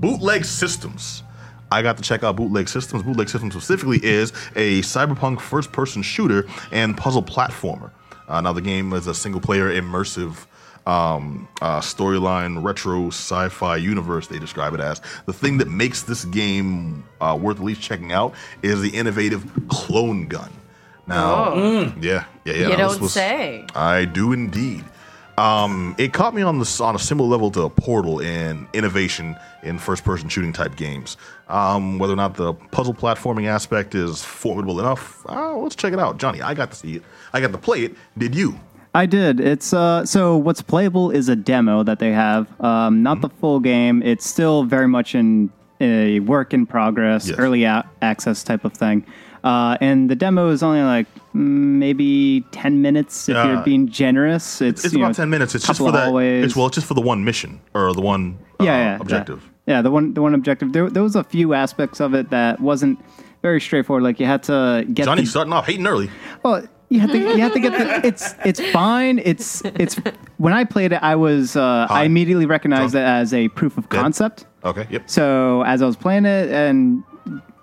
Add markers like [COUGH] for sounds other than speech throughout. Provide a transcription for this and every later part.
Bootleg Systems. I got to check out Bootleg Systems. Bootleg Systems specifically is a cyberpunk first person shooter and puzzle platformer. Uh, now, the game is a single player immersive um, uh, storyline retro sci-fi universe they describe it as the thing that makes this game uh, worth at least checking out is the innovative clone gun now yeah yeah yeah You no, don't was- say. i do indeed um, it caught me on the on a similar level to a Portal in innovation in first-person shooting type games. Um, whether or not the puzzle platforming aspect is formidable enough, uh, let's check it out. Jonny, I got to see it. I got to play it. Did you? I did. It's uh, so what's playable is a demo that they have, um, not the full game. It's still very much in a work in progress, Yes. early a- access type of thing. Uh, and the demo is only like maybe ten minutes if Yeah. you're being generous. It's, It's about know, ten minutes. It's just for that. It's well, it's just for the one mission or the one uh, yeah, yeah, objective. Yeah. Yeah, the one the one objective. There, there was a few aspects of it that wasn't very straightforward. Like you had to get Jonny the, starting off hating early. Well, you have to you have to get the it's it's fine. It's it's when I played it, I was uh, I immediately recognized it as a proof of concept. Okay. Yep. So as I was playing it and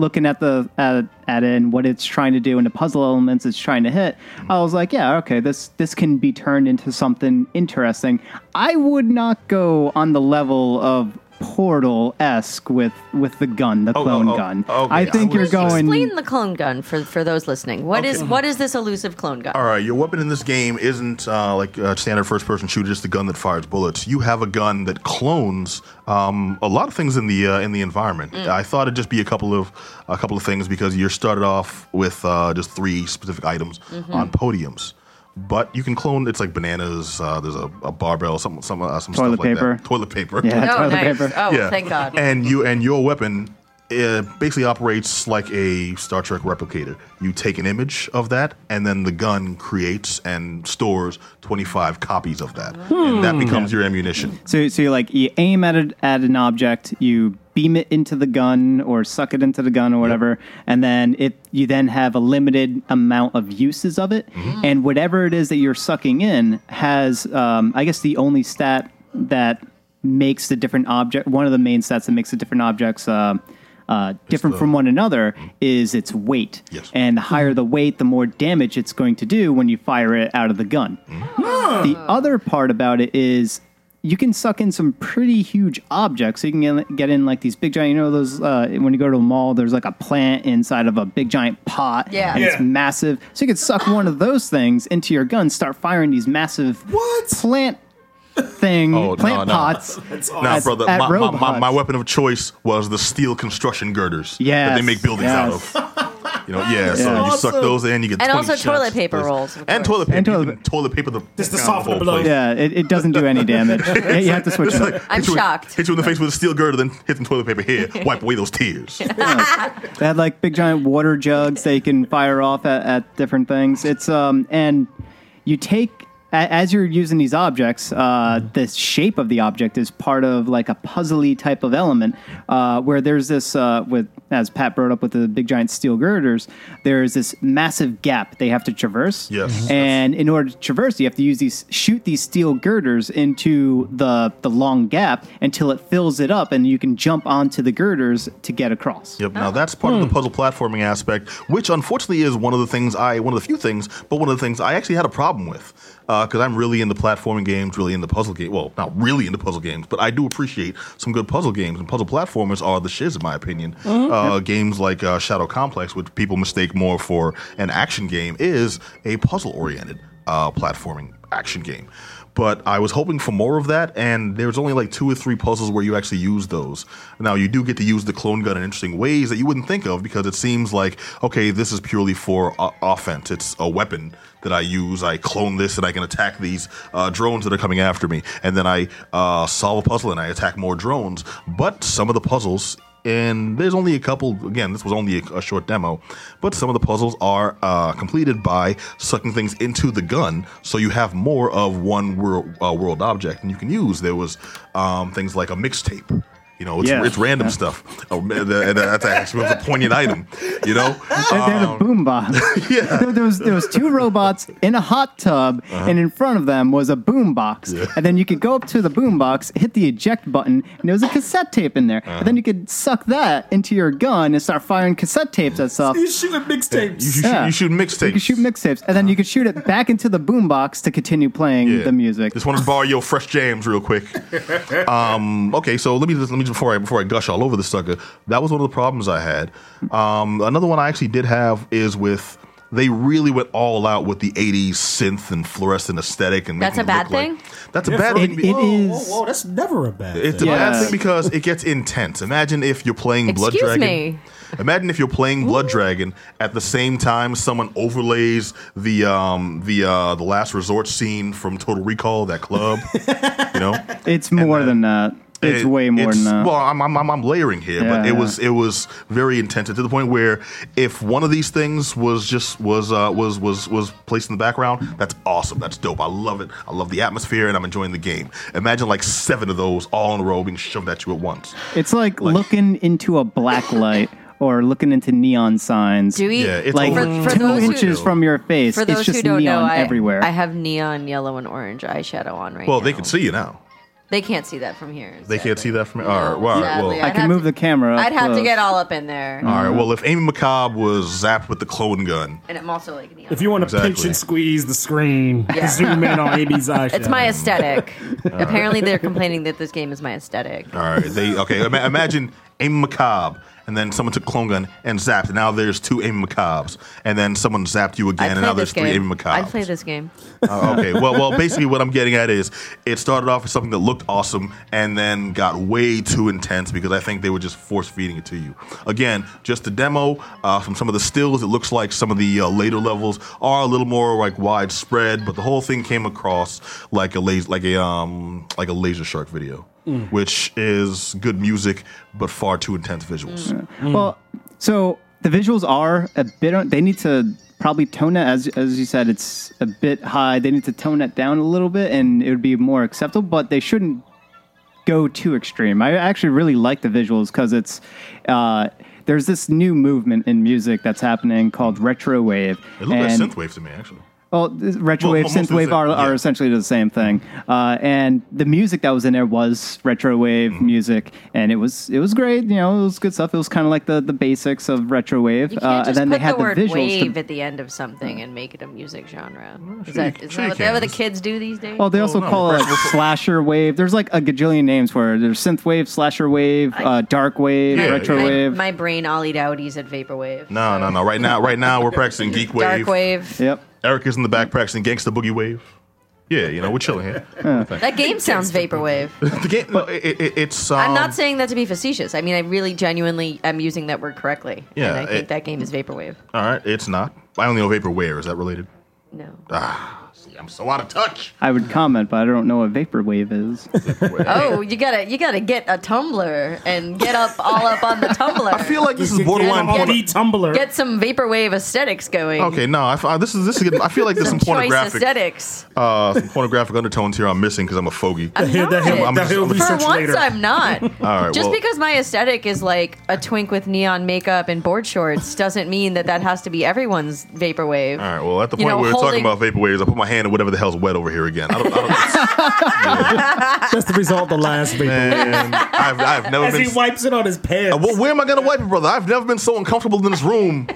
looking at the at, at it and what it's trying to do and the puzzle elements it's trying to hit, I was like, yeah, okay, this this can be turned into something interesting. I would not go on the level of Portal esque with with the gun, the Oh, clone oh, oh, gun. okay. I think I you're was- going. Explain the clone gun for for those listening. What is what is this elusive clone gun? All right, your weapon in this game isn't uh, like a standard first-person shooter, just a gun that fires bullets. You have a gun that clones um, a lot of things in the uh, in the environment. I thought it'd just be a couple of a couple of things because you're started off with uh, just three specific items on podiums. But you can clone. It's like bananas. Uh, there's a, a barbell, some some uh, some Toilet stuff like that. Toilet paper. Yeah. [LAUGHS] oh, toilet nice. paper. Oh, thank God. And you and your weapon uh, basically operates like a Star Trek replicator. You take an image of that, and then the gun creates and stores 25 copies of that, and that becomes your ammunition. So, so you like you aim at it at an object, you beam it into the gun or suck it into the gun or whatever, and then it you then have a limited amount of uses of it, Mm-hmm. and whatever it is that you're sucking in has, um, I guess, the only stat that makes the different object. One of the main stats that makes the different objects. Uh, uh, different the- from one another is its weight, Yes. and the higher the weight, the more damage it's going to do when you fire it out of the gun. The other part about it is you can suck in some pretty huge objects. So you can get, get in like these big giant, you know, those, uh, when you go to a mall, there's like a plant inside of a big giant pot. Yeah. And it's massive. So you could suck one of those things into your gun, start firing these massive What? plant thing, Oh, plant no. pots. [LAUGHS] Now, At- brother, at my, my, my, my weapon of choice was the steel construction girders that they make buildings out of. You know, yeah. So Yeah. you suck those in, you get And 20 also shots. toilet paper This- rolls, and toilet paper. And toilet- can toilet paper the Just to down soften whole the blow. Yeah, it, it doesn't do any damage. [LAUGHS] Yeah, you have to switch it up. I'm hit you shocked. hit you in the face with a steel girder, then hit some toilet paper here. [LAUGHS] Wipe away those tears. They had like big giant water jugs that you can fire off at, at different things. It's um and you take a- as you're using these objects, uh, the shape of the object is part of like a puzzly type of element. Uh, where there's this uh, with as Pat brought up with the big giant steel girders, there's this massive gap they have to traverse. Yes. and in order to traverse, you have to use these shoot these steel girders into the the long gap until it fills it up, and you can jump onto the girders to get across. Yep. Now that's part of the puzzle platforming aspect, which unfortunately is one of the things I, one of the few things, but one of the things I actually had a problem with, because I'm really into platforming games, really into puzzle games. Well, not really into puzzle games, but I do appreciate some good puzzle games, and puzzle platformers are the shiz in my opinion. Uh, games like uh, Shadow Complex, which people mistake more for an action game, is a puzzle-oriented uh, platforming action game. But I was hoping for more of that, and there's only like two or three puzzles where you actually use those. Now, you do get to use the clone gun in interesting ways that you wouldn't think of because it seems like, okay, this is purely for uh, offense. It's a weapon that I use. I clone this and I can attack these uh, drones that are coming after me. And then I uh, solve a puzzle and I attack more drones. But some of the puzzles and there's only a couple again this was only a, a short demo but some of the puzzles are uh, completed by sucking things into the gun so you have more of one world, uh, world object. And you can use there was um, things like a mixtape You know, it's, Yeah. it's random Yeah. stuff. Oh, man, that's actually a poignant item. You know, They they had a um, boombox. yeah. [LAUGHS] There, there was there was two robots in a hot tub, uh-huh. and in front of them was a boombox. Yeah. And then you could go up to the boombox, hit the eject button, and there was a cassette tape in there. And then you could suck that into your gun and start firing cassette tapes at stuff. He's shooting mixtapes. you should Yeah. you shoot mixtapes. You could shoot mixtapes, and then you could shoot it back into the boombox to continue playing Yeah. the music. Just want to borrow your fresh jams real quick. [LAUGHS] Um, okay, so let me just let me just before I before I gush all over the sucker. That was one of the problems I had. Um, another one I actually did have is with they really went all out with the '80s synth and fluorescent aesthetic, and That's a bad thing? Like, that's a bad for- thing. It- it whoa, is- Whoa, whoa, that's never a bad It's thing. a bad thing because it gets intense. Imagine if you're playing Blood Excuse Dragon. me. Imagine if you're playing Blood Dragon at the same time someone overlays the um the uh the last resort scene from Total Recall, that club. [LAUGHS] you know, It's more then- than that. It's It- way more it's- than that. Well, I'm, I'm, I'm, I'm layering here, but it yeah. was it was very intense to the point where if one of these things was just was uh, was was was placed in the background, that's awesome. That's dope. I love it. I love the atmosphere, and I'm enjoying the game. Imagine like seven of those all in a row being shoved at you at once. It's like, looking into a black [LAUGHS] light or looking into neon signs. Do we? Yeah, it's like over- for two those who- inches from your face. For it's those just who don't neon know, I, everywhere. I have neon yellow and orange eyeshadow on right Well, now. Well, they can see you now. They can't see that from here. They can't see that from here. All right, well, all right, sadly. well, I I'd can have move to- the camera. Up I'd have to close. get all up in there. all right. Well, if Amy McCobb was zapped with the clone gun, And I'm also like neon. If you want to pinch Exactly. and squeeze the screen, Yeah. [LAUGHS] zoom in on Amy's [LAUGHS] eyes. it's my aesthetic. Apparently, they're complaining that this game is my aesthetic. all right, they okay. ima- imagine Amy McCobb, and then someone took clone gun and zapped, and now there's two Amy McCobbs, and then someone zapped you again, and now there's three. Amy McCobbs. I'd play this game. Uh, okay. Well, well, basically, what I'm getting at is it started off as something that looked awesome and then got way too intense because I think they were just force feeding it to you. Again, just a demo uh, from some of the stills. It looks like some of the uh, later levels are a little more like widespread, but the whole thing came across like a laser, like a um, like a laser shark video, which is good music but far too intense visuals. Well, so the visuals are a bit. They need to probably tone it as as you said. It's a bit high. They need to tone that down a little bit, and it would be more acceptable. But they shouldn't go too extreme. I actually really like the visuals because it's. Uh, there's this new movement in music that's happening called retro wave. It looked like and- synthwave to me, actually. Well, this- retro Well, wave, most of synthwave the- are, are yeah. essentially the same thing. Uh, and the music that was in there was retro wave Mm-hmm. music, and it was it was great. You know, it was good stuff. It was kind of like the, the basics of retro wave. You can't Uh, just and then put they had the the, word visuals. wave to, at the end of something and make it a music genre. Is sure that, you- is sure that, what, that what the kids do these days? well, they also no, call it retro- slasher wave. There's like a gajillion names for it. There's synth wave, slasher wave, uh, dark wave, Yeah, retro yeah. my, wave. my brain ollied outies at vaporwave. No, no, no. Right now, right now, we're practicing [LAUGHS] geek wave. Dark wave. yep. Eric is in the back practicing gangsta boogie wave. Yeah, you know, we're chilling here. [LAUGHS] That game sounds vaporwave. the game, no, it, it, it's. Um, I'm not saying that to be facetious. I mean, I really genuinely am using that word correctly. Yeah, and I think it- that game is vaporwave. All right, it's not. I only know vaporware. Is that related? No. Ah, see, I'm so out of touch. I would comment, but I don't know what vaporwave is. [LAUGHS] Oh, you gotta you gotta get a Tumblr and get up all up on the Tumblr. I feel like this is borderline on porn. the Tumblr. get some vaporwave aesthetics going. Okay, no, I, I- this is this is. Getting, I feel like there's some Some choice pornographic, aesthetics. uh, some pornographic undertones here. I'm missing because I'm a fogey. I'm He'll- not. he'll- I'm just- he'll I'm- For research once, later. I'm not. [LAUGHS] All right, Just well, because my aesthetic is like a twink with neon makeup and board shorts doesn't mean that that has to be everyone's vaporwave. All right, well, at the You point know, where we're holding- talking about vaporwaves, I put my hand in whatever the hell's wet over here again. I don't. I don't [LAUGHS] That's the result of the last video. man, I've, I've never As been. he wipes it on his pants. Uh, well, where am I gonna wipe it, brother? I've never been so uncomfortable in this room.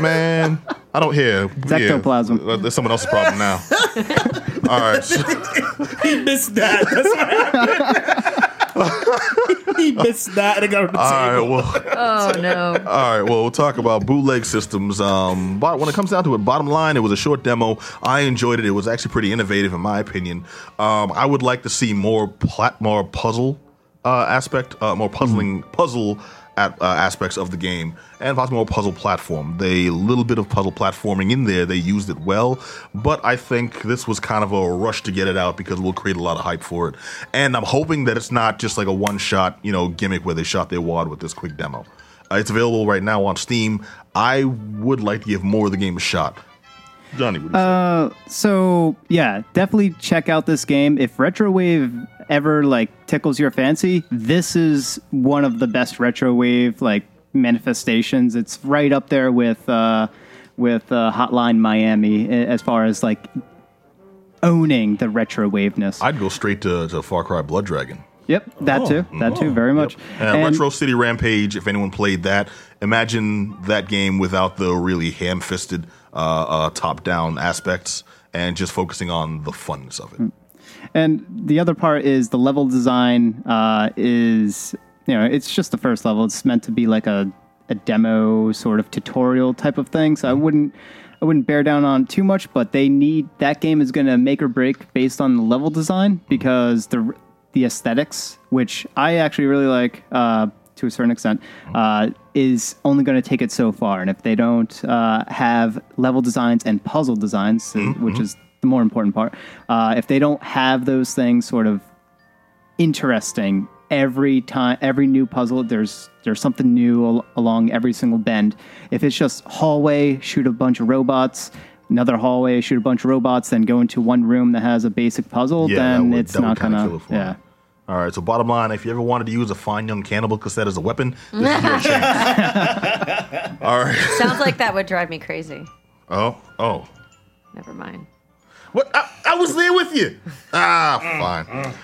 Man, I don't hear. ectoplasm. Yeah, that's someone else's problem now. [LAUGHS] All right. he missed that. That's what happened. [LAUGHS] he missed that and it got on the all right. table. Well, [LAUGHS] Oh no. all right. Well, we'll talk about bootleg systems. Um, but when it comes down to it, bottom line, it was a short demo. I enjoyed it. It was actually pretty innovative, in my opinion. Um, I would like to see more plat, more puzzle uh, aspect, uh, more puzzling puzzle. At, uh, aspects of the game and possibly more puzzle platform. They little bit of puzzle platforming in there. They used it well, but I think this was kind of a rush to get it out because we'll create a lot of hype for it. And I'm hoping that it's not just like a one shot, you know, gimmick where they shot their wad with this quick demo. Uh, it's available right now on Steam. I would like to give more of the game a shot. Jonny, what do you say? So yeah, definitely check out this game. If retrowave ever like tickles your fancy, this is one of the best retrowave like manifestations. It's right up there with uh, with uh, Hotline Miami as far as like owning the retrowaveness. I'd go straight to, to Far Cry Blood Dragon. Yep, that too. That too. Very much. Uh, And- Retro City Rampage, if anyone played that, imagine that game without the really ham fisted uh, uh, top down aspects and just focusing on the funness of it. And the other part is the level design uh, is, you know, it's just the first level. It's meant to be like a, a demo sort of tutorial type of thing. So I wouldn't I wouldn't bear down on too much, but they need that game is going to make or break based on the level design because the the aesthetics, which I actually really like uh, to a certain extent, uh, is only going to take it so far. And if they don't uh, have level designs and puzzle designs, uh, which is the more important part, uh, if they don't have those things sort of interesting every time every new puzzle there's there's something new al- along every single bend. If it's just hallway shoot a bunch of robots another hallway shoot a bunch of robots then go into one room that has a basic puzzle Yeah, then would- it's that not kinda gonna kill it for me. yeah All right, so bottom line, if you ever wanted to use a fine young cannibal cassette as a weapon, this is your [LAUGHS] chance. All right. Sounds like that would drive me crazy. Oh, oh. Never mind. What? I, I was there with you. Ah, fine.